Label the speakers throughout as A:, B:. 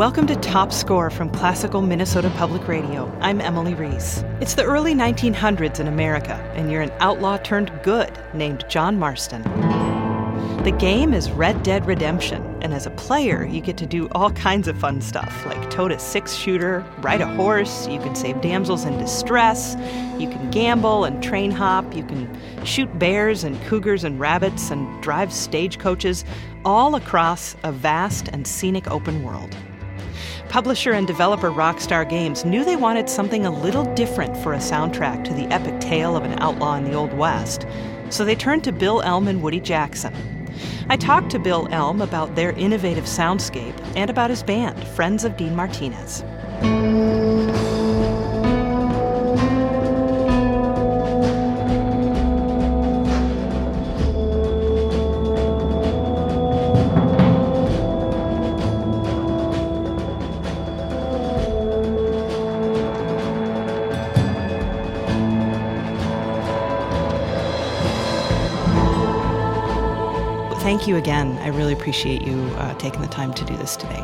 A: Welcome to Top Score from Classical Minnesota Public Radio. I'm Emily Reese. It's the early 1900s in America, and you're an outlaw turned good named John Marston. The game is Red Dead Redemption, and as a player, you get to do all kinds of fun stuff like tote a six shooter, ride a horse, you can save damsels in distress, you can gamble and train hop, you can shoot bears and cougars and rabbits, and drive stagecoaches, all across a vast and scenic open world. Publisher and developer Rockstar Games knew they wanted something a little different for a soundtrack to the epic tale of an outlaw in the Old West, so they turned to Bill Elm and Woody Jackson. I talked to Bill Elm about their innovative soundscape and about his band, Friends of Dean Martinez. You again. I really appreciate you uh, taking the time to do this today.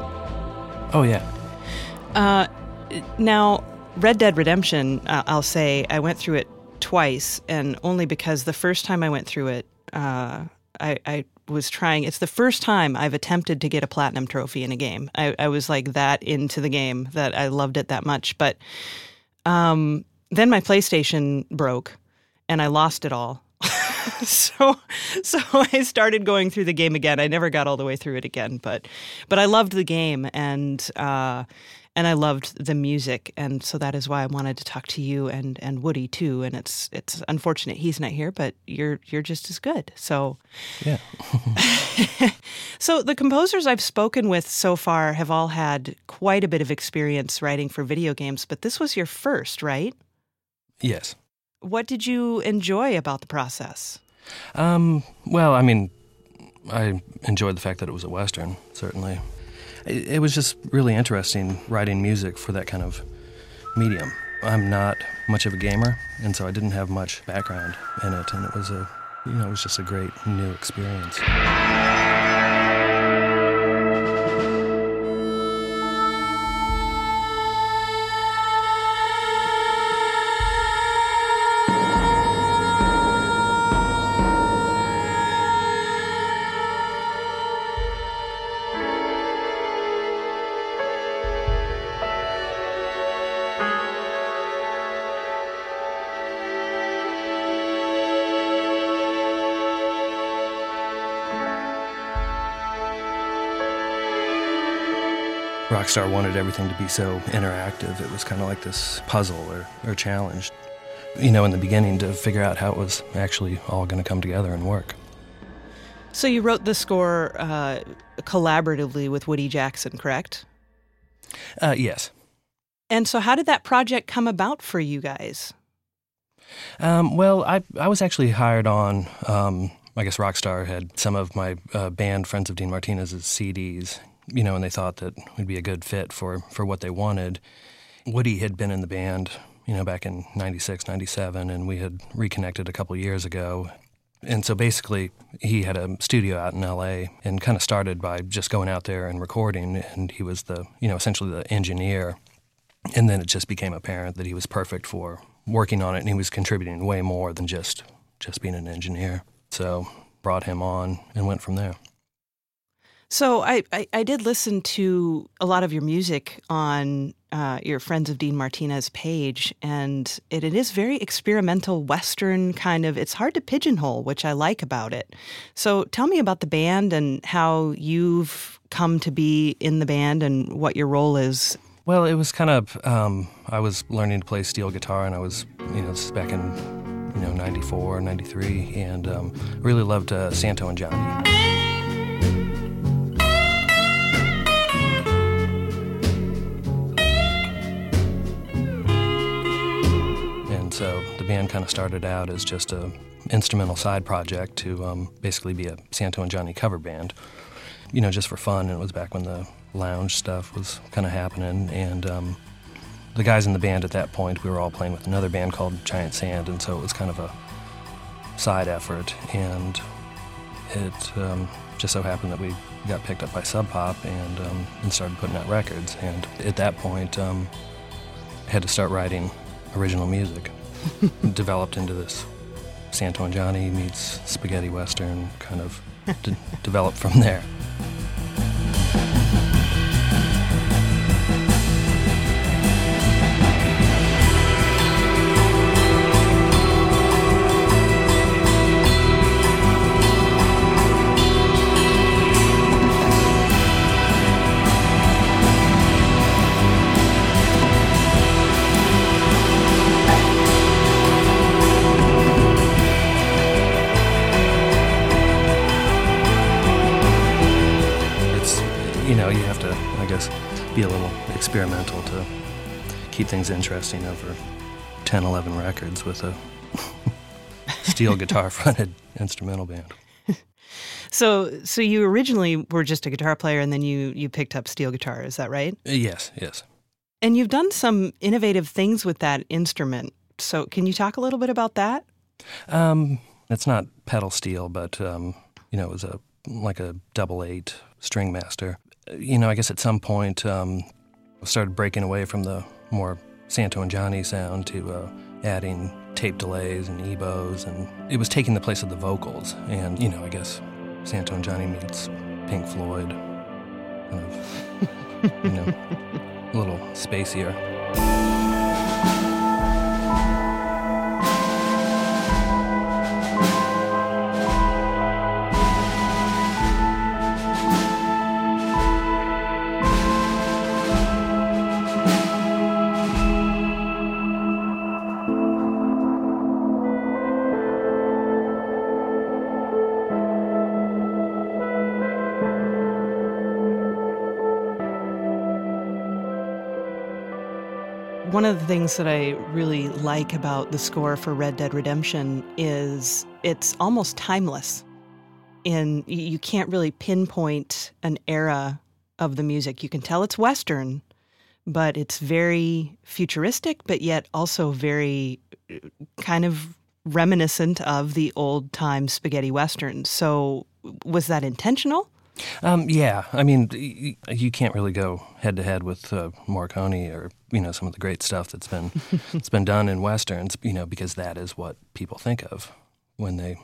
B: Oh, yeah.
A: Uh, now, Red Dead Redemption, uh, I'll say, I went through it twice, and only because the first time I went through it, uh, I, I, was trying. It's the first time I've attempted to get a platinum trophy in a game. I, I was like that into the game that I loved it that much. But um, then my PlayStation broke, and I lost it all. so so I started going through the game again. I never got all the way through it again, but but I loved the game and uh, and I loved the music, and so that is why I wanted to talk to you and and Woody too. And it's it's unfortunate he's not here, but you're you're just as good. So
B: yeah.
A: so the composers I've spoken with so far have all had quite a bit of experience writing for video games, but this was your first, right?
B: Yes.
A: What did you enjoy about the process?
B: Um, well, I mean, I enjoyed the fact that it was a Western, certainly. It, it was just really interesting writing music for that kind of medium. I'm not much of a gamer, and so I didn't have much background in it, and it was a, you know, it was just a great new experience. Rockstar wanted everything to be so interactive. It was kind of like this puzzle or, or challenge, you know, in the beginning to figure out how it was actually all going to come together and work.
A: So you wrote the score uh, collaboratively with Woody Jackson, correct?
B: Uh, yes.
A: And so, how did that project come about for you guys?
B: Um, well, I I was actually hired on. Um, I guess Rockstar had some of my uh, band Friends of Dean Martinez's CDs, you know, and they thought that we'd be a good fit for, for what they wanted. Woody had been in the band, you know, back in 96, 97, and we had reconnected a couple years ago. And so basically, he had a studio out in LA and kind of started by just going out there and recording. And he was the, you know, essentially the engineer. And then it just became apparent that he was perfect for working on it and he was contributing way more than just, just being an engineer. So brought him on and went from there.
A: So I, I, I, did listen to a lot of your music on uh, your Friends of Dean Martinez page, and it, it is very experimental Western kind of. It's hard to pigeonhole, which I like about it. So tell me about the band and how you've come to be in the band and what your role is.
B: Well, it was kind of um, I was learning to play steel guitar, and I was you know this is back in you know '94, '93, and um, really loved uh, Santo and Johnny. So the band kind of started out as just a instrumental side project to um, basically be a Santo and Johnny cover band, you know, just for fun. And it was back when the lounge stuff was kind of happening. And um, the guys in the band at that point, we were all playing with another band called Giant Sand, and so it was kind of a side effort. And it um, just so happened that we got picked up by Sub Pop and, um, and started putting out records. And at that point, um, had to start writing original music. Developed into this Santo and Johnny meets spaghetti western kind of d- developed from there. Be a little experimental to keep things interesting over 10, 11 records with a steel guitar fronted instrumental band.
A: So, so you originally were just a guitar player, and then you you picked up steel guitar. Is that right?
B: Yes, yes.
A: And you've done some innovative things with that instrument. So, can you talk a little bit about that?
B: Um, it's not pedal steel, but um, you know, it was a like a double eight string master. You know, I guess at some point um, I started breaking away from the more Santo and Johnny sound to uh, adding tape delays and EBows, and it was taking the place of the vocals. And you know, I guess Santo and Johnny meets Pink Floyd, kind of, you know, a little spacier.
A: Things that I really like about the score for Red Dead Redemption is it's almost timeless. Y- you can't really pinpoint an era of the music. You can tell it's Western, but it's very futuristic, but yet also very uh, kind of reminiscent of the old time spaghetti westerns. So, was that intentional?
B: Um, yeah, I mean, you can't really go head to head with uh, Morricone or you know some of the great stuff that's been that's been done in westerns, you know, because that is what people think of when they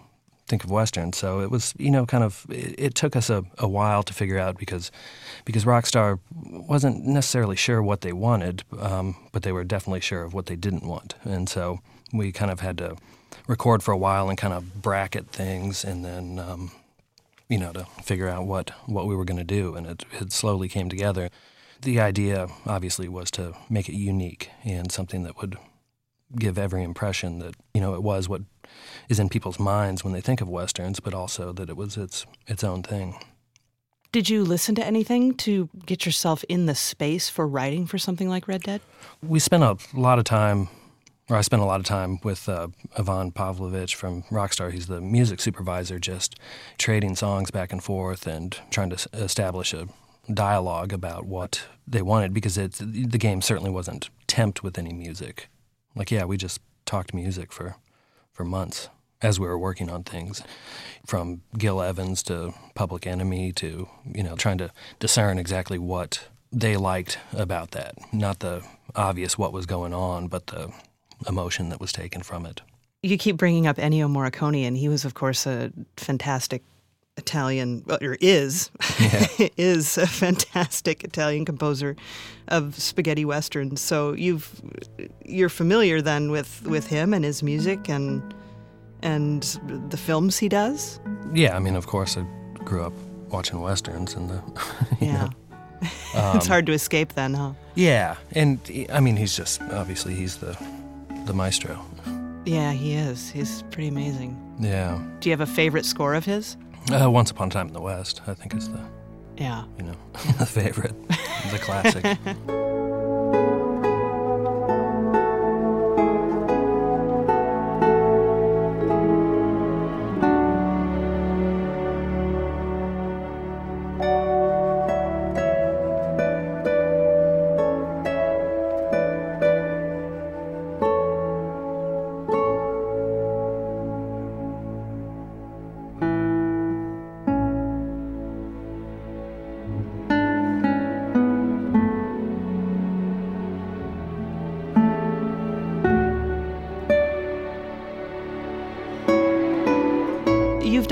B: think of westerns. So it was, you know, kind of it, it took us a, a while to figure out because because Rockstar wasn't necessarily sure what they wanted, um, but they were definitely sure of what they didn't want, and so we kind of had to record for a while and kind of bracket things, and then. Um, you know, to figure out what, what we were going to do, and it, it slowly came together. The idea, obviously, was to make it unique and something that would give every impression that you know it was what is in people's minds when they think of westerns, but also that it was its its own thing.
A: Did you listen to anything to get yourself in the space for writing for something like Red Dead?
B: We spent a lot of time, I spent a lot of time with uh, Ivan Pavlovich from Rockstar. He's the music supervisor, just trading songs back and forth and trying to establish a dialogue about what they wanted because the game certainly wasn't temped with any music. Like, yeah, we just talked music for, for months as we were working on things, from Gil Evans to Public Enemy to you know trying to discern exactly what they liked about that, not the obvious what was going on, but the emotion that was taken from it.
A: You keep bringing up Ennio Morricone, and he was, of course, a fantastic Italian, or is, is a fantastic Italian composer of spaghetti westerns. So you've you're familiar then with with him and his music and and the films he does.
B: Yeah, I mean, of course, I grew up watching westerns and the
A: Yeah,
B: know,
A: it's um, hard to escape then, huh?
B: yeah, and I mean, he's just obviously he's the the maestro.
A: Yeah, he is. He's pretty amazing.
B: Yeah,
A: Do you have a favorite score of his?
B: uh, Once Upon a Time in the West, I think is the
A: Yeah.
B: you know the favorite, the classic.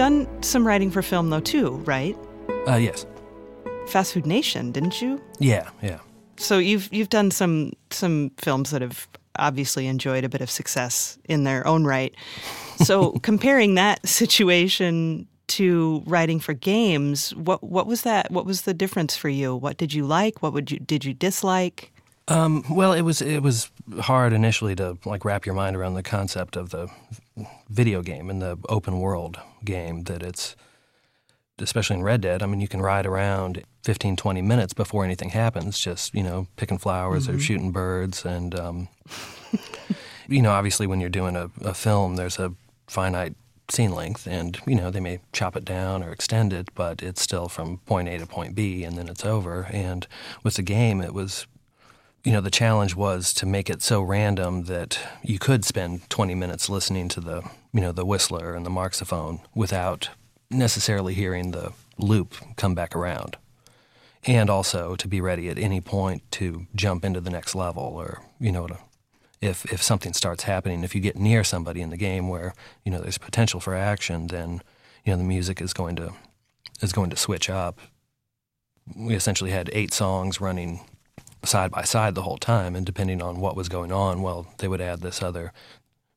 A: done some writing for film though too, right?
B: Uh, yes.
A: Fast Food Nation, didn't you?
B: Yeah, yeah.
A: So you've you've done some some films that have obviously enjoyed a bit of success in their own right. So comparing that situation to writing for games, what what was that? What was the difference for you? What did you like? What would you did you dislike?
B: Um, well, it was it was hard initially to like wrap your mind around the concept of the video game and the open world game that it's especially in Red Dead, I mean, you can ride around 15, 20 minutes before anything happens, just, you know, picking flowers mm-hmm. or shooting birds. And, um, you know, obviously when you're doing a, a, film, there's a finite scene length and, you know, they may chop it down or extend it, but it's still from point A to point B and then it's over. And with the game, it was, you know, the challenge was to make it so random that you could spend 20 minutes listening to the, you know, the whistler and the marxophone without necessarily hearing the loop come back around. And also to be ready at any point to jump into the next level or, you know, if, if something starts happening, if you get near somebody in the game where, you know, there's potential for action, then, you know, the music is going to, is going to switch up. We essentially had eight songs running side by side the whole time, and depending on what was going on, well, they would add this other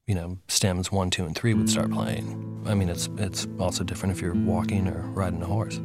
B: you know, stems one, two, and three would start mm. playing. I mean, it's it's also different if you're walking or riding a horse.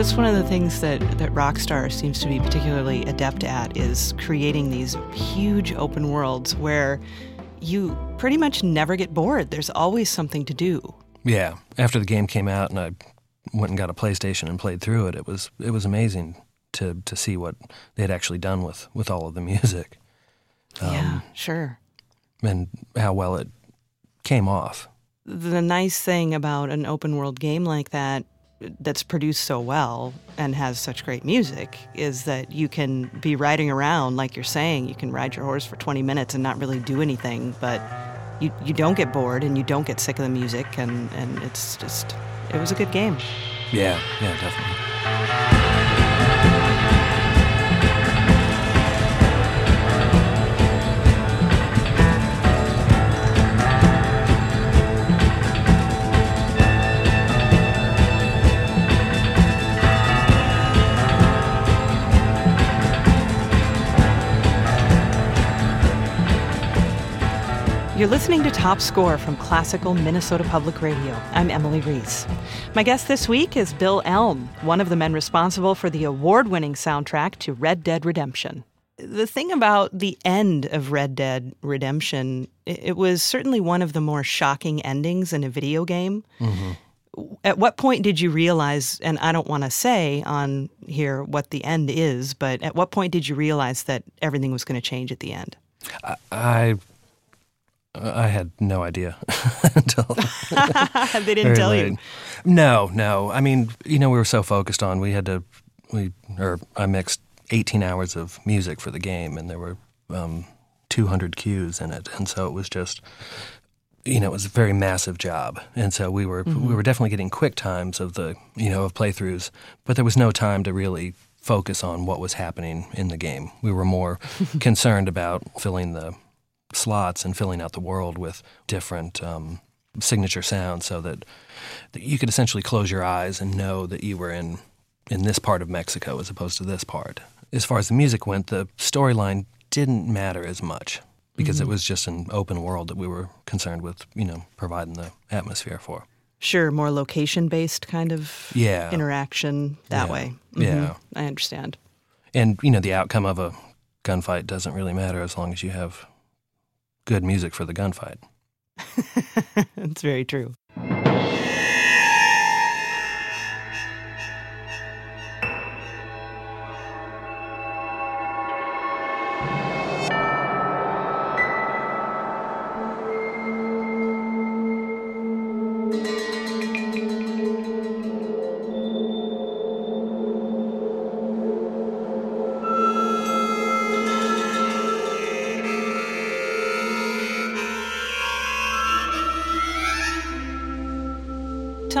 A: That's one of the things that, that Rockstar seems to be particularly adept at is creating these huge open worlds where you pretty much never get bored. There's always something to do.
B: Yeah. After the game came out and I went and got a PlayStation and played through it, it was it was amazing to to see what they had actually done with with all of the music.
A: Um, yeah, sure.
B: And how well it came off.
A: The nice thing about an open world game like that that's produced so well and has such great music is that you can be riding around like you're saying you can ride your horse for 20 minutes and not really do anything but you, you don't get bored and you don't get sick of the music and, and it's just it was a good game.
B: Yeah yeah definitely
A: You're listening to Top Score from Classical Minnesota Public Radio. I'm Emily Reese. My guest this week is Bill Elm, one of the men responsible for the award winning soundtrack to Red Dead Redemption. The thing about the end of Red Dead Redemption, it was certainly one of the more shocking endings in a video game. Mm-hmm. At what point did you realize, and I don't want to say on here what the end is, but at what point did you realize that everything was going to change at the end?
B: I I had no idea until
A: they didn't tell late. you.
B: No, no. I mean, you know, we were so focused on we had to we or I mixed 18 hours of music for the game, and there were um, 200 cues in it, and so it was just you know it was a very massive job, and so we were mm-hmm. we were definitely getting quick times of the you know of playthroughs, but there was no time to really focus on what was happening in the game. We were more concerned about filling the slots and filling out the world with different um, signature sounds so that, that you could essentially close your eyes and know that you were in in this part of Mexico as opposed to this part. As far as the music went, the storyline didn't matter as much because mm-hmm. it was just an open world that we were concerned with, you know, providing the atmosphere for.
A: Sure, more location based kind of
B: yeah.
A: interaction that
B: yeah.
A: way.
B: Mm-hmm. Yeah.
A: I understand.
B: And, you know, the outcome of a gunfight doesn't really matter as long as you have good music for the gunfight.
A: That's very true.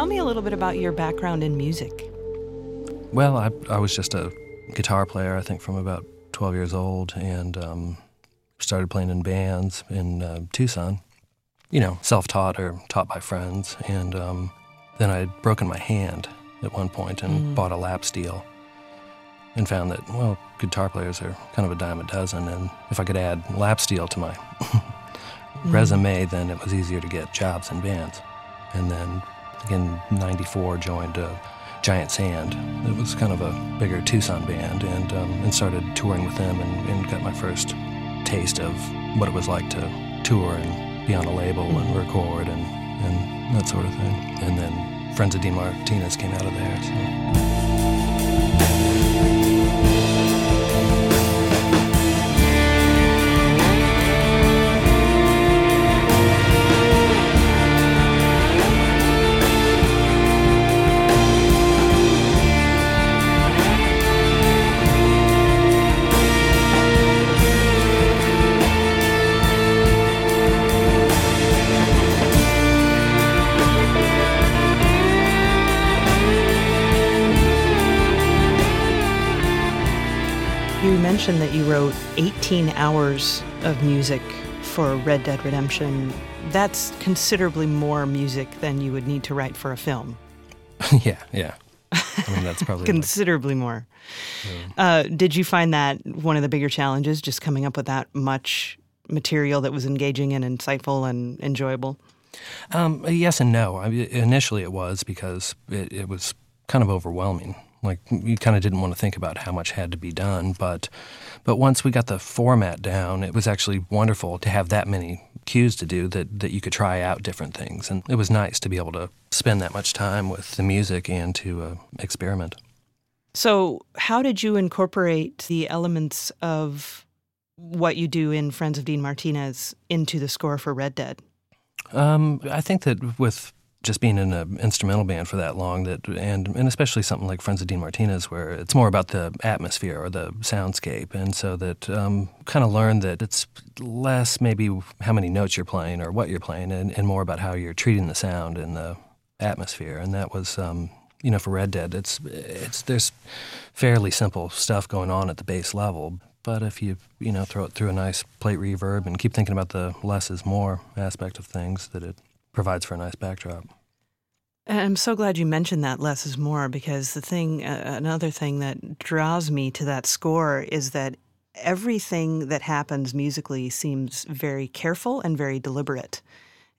A: Tell me a little bit about your background in music.
B: Well, I, I was just a guitar player, I think, from about 12 years old, and um, started playing in bands in uh, Tucson. You know, self taught or taught by friends. And um, then I had broken my hand at one point and mm. bought a lap steel and found that, well, guitar players are kind of a dime a dozen. And if I could add lap steel to my mm. resume, then it was easier to get jobs in bands. And then in 94, joined uh, Giant Sand. It was kind of a bigger Tucson band and, um, and started touring with them and, and got my first taste of what it was like to tour and be on a label and mm. record and, and that sort of thing. And then Friends of Dean Martinez came out of there. So.
A: Mentioned that you wrote 18 hours of music for Red Dead Redemption. That's considerably more music than you would need to write for a film.
B: yeah, yeah. I mean, that's probably
A: considerably like, more. Yeah. Uh, did you find that one of the bigger challenges, just coming up with that much material that was engaging and insightful and enjoyable?
B: Um, yes and no. I mean, initially, it was because it, it was kind of overwhelming. Like you kind of didn't want to think about how much had to be done, but but once we got the format down, it was actually wonderful to have that many cues to do that that you could try out different things, and it was nice to be able to spend that much time with the music and to uh, experiment.
A: So, how did you incorporate the elements of what you do in Friends of Dean Martinez into the score for Red Dead?
B: Um, I think that with just being in an instrumental band for that long that and and especially something like Friends of Dean Martinez where it's more about the atmosphere or the soundscape. And so that um, kind of learned that it's less maybe how many notes you're playing or what you're playing and, and more about how you're treating the sound and the atmosphere. And that was um, you know for Red Dead it's it's there's fairly simple stuff going on at the base level. But if you you know throw it through a nice plate reverb and keep thinking about the less is more aspect of things that it provides for a nice backdrop.
A: I'm so glad you mentioned that less is more because the thing, uh, another thing that draws me to that score is that everything that happens musically seems very careful and very deliberate.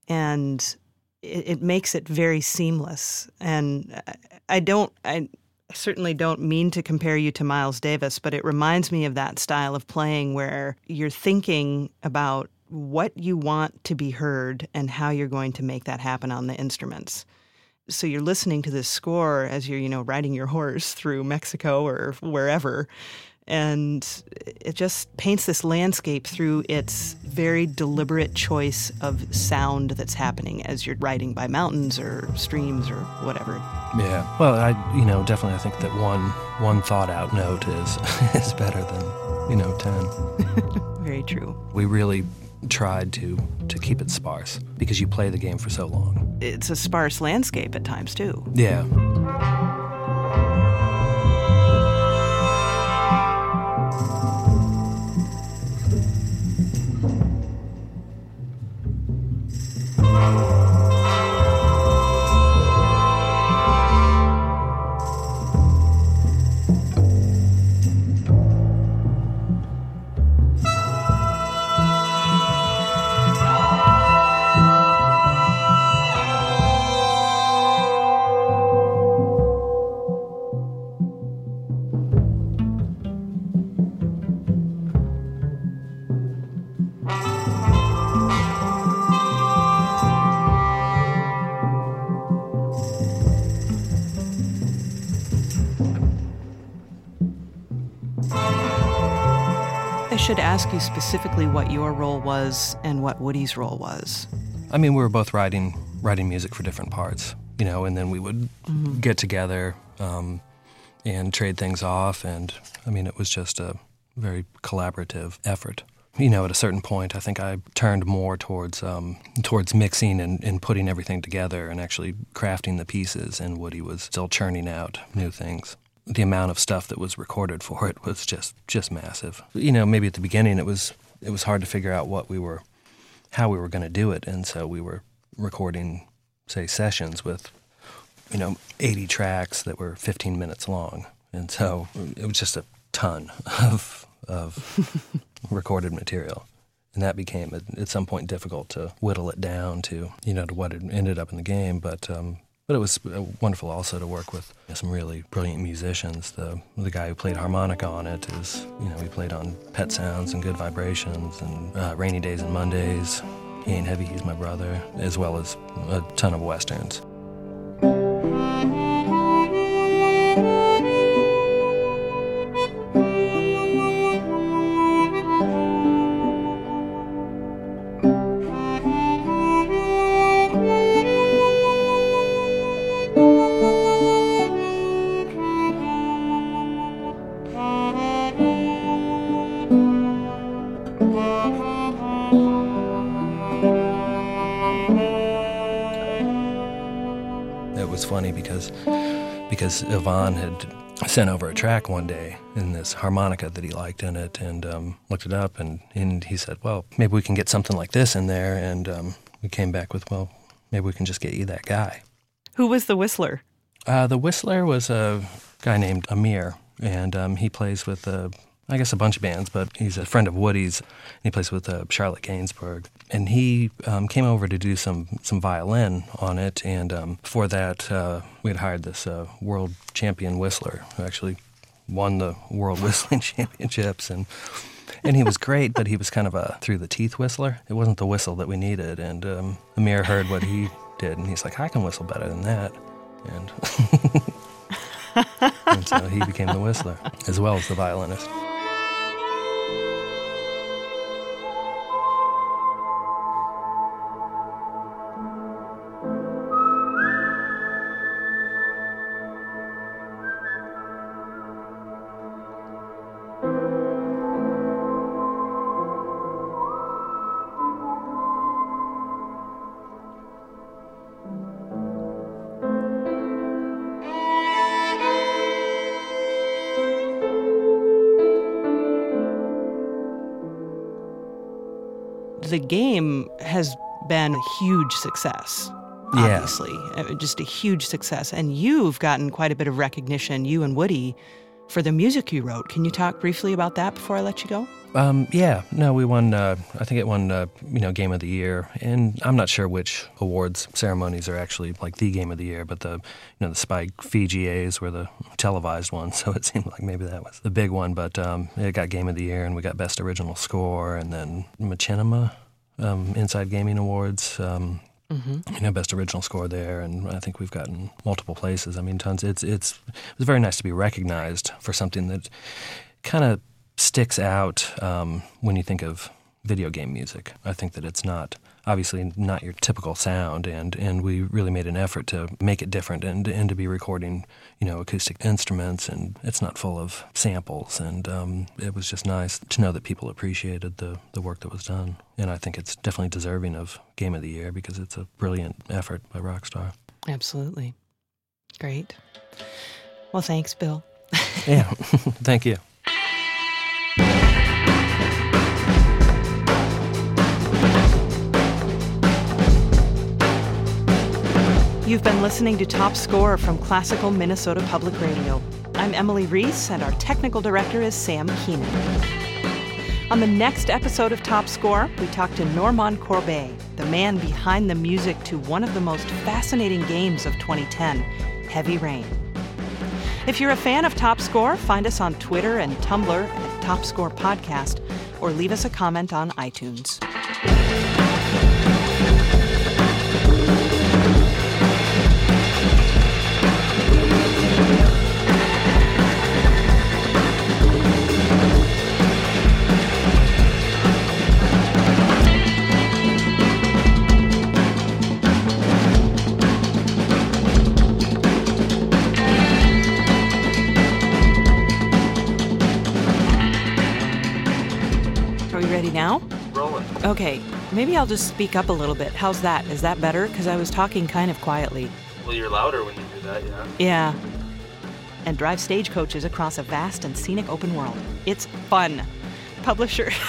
A: And it, it makes it very seamless. And I don't, I certainly don't mean to compare you to Miles Davis, but it reminds me of that style of playing where you're thinking about what you want to be heard and how you're going to make that happen on the instruments. So you're listening to this score as you're, you know, riding your horse through Mexico or wherever. And it just paints this landscape through its very deliberate choice of sound that's happening as you're riding by mountains or streams or whatever.
B: Yeah. Well, I, you know, definitely I think that one one thought out note is is better than, you know, 10.
A: very true.
B: We really tried to to keep it sparse because you play the game for so long.
A: It's a sparse landscape at times too.
B: Yeah.
A: Should ask you specifically what your role was and what Woody's role was.
B: I mean, we were both writing writing music for different parts, you know, and then we would mm-hmm. get together um, and trade things off, and I mean, it was just a very collaborative effort. you know, at a certain point, I think I turned more towards um, towards mixing and, and putting everything together and actually crafting the pieces. And Woody was still churning out new things. The amount of stuff that was recorded for it was just just massive. You know, maybe at the beginning it was it was hard to figure out what we were, how we were going to do it, and so we were recording, say, sessions with, you know, 80 tracks that were 15 minutes long, and so it was just a ton of of recorded material. And that became at some point difficult to whittle it down to, you know, to what it ended up in the game. But um, but it was wonderful also to work with some really brilliant musicians. The the guy who played harmonica on it is, you know, he played on Pet Sounds and Good Vibrations and uh, Rainy Days and Mondays. He ain't heavy, he's my brother, as well as a ton of westerns. Ivan had sent over a track one day in this harmonica that he liked in it and um, looked it up and, and he said, well, maybe we can get something like this in there. And um, we came back with, well, maybe we can just get you that guy.
A: Who was the whistler?
B: Uh, the whistler was a guy named Amir, and um, he plays with uh, I guess a bunch of bands, but he's a friend of Woody's. And he plays with uh, Charlotte Gainsbourg, and he um, came over to do some some violin on it. And um, before that, uh, we had hired this uh, world champion whistler who actually won the world whistling championships, and and he was great, but he was kind of a through the teeth whistler. It wasn't the whistle that we needed. And um, Amir heard what he did, and he's like, I can whistle better than that, and. and so he became the whistler as well as the violinist.
A: The game has been a huge success. Obviously, yeah. Uh, just a huge success. And you've gotten quite a bit of recognition, you and Woody, for the music you wrote. Can you talk briefly about that before I let you go?
B: Um, yeah, no, we won. Uh, I think it won, uh, you know, Game of the Year, and I'm not sure which awards ceremonies are actually like the Game of the Year, but the, you know, the Spike VGAs were the televised one, so it seemed like maybe that was the big one. But um, it got Game of the Year, and we got Best Original Score, and then Machinima um, Inside Gaming Awards. Um, mm-hmm. You know, best original score there, and I think we've gotten multiple places. I mean, tons. It's it's it was very nice to be recognized for something that kind of sticks out um, when you think of video game music. I think that it's not obviously not your typical sound and and we really made an effort to make it different and and to be recording you know acoustic instruments and it's not full of samples and um, it was just nice to know that people appreciated the the work that was done and I think it's definitely deserving of game of the year because it's a brilliant effort by Rockstar.
A: Absolutely. Great. Well, thanks, Bill.
B: yeah. Thank you.
A: You've been listening to Top Score from Classical Minnesota Public Radio. I'm Emily Reese, and our technical director is Sam Keenan. On the next episode of Top Score, we talk to Norman Corbeil, the man behind the music to one of the most fascinating games of 2010, Heavy Rain. If you're a fan of Top Score, find us on Twitter and Tumblr at Top Score Podcast, or leave us a comment on iTunes. Okay, maybe I'll just speak up a little bit. How's that? Is that better? Because I was talking kind of quietly.
C: Well, you're louder when you do that, yeah.
A: Yeah. And drive stagecoaches across a vast and scenic open world. It's fun. Publisher.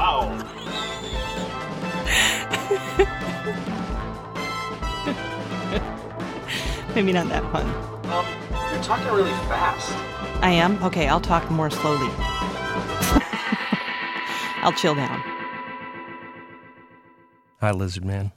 C: Wow.
A: maybe not that fun.
C: Um, you're talking really fast.
A: I am? Okay, I'll talk more slowly. I'll chill down.
B: Hi, Lizard Man.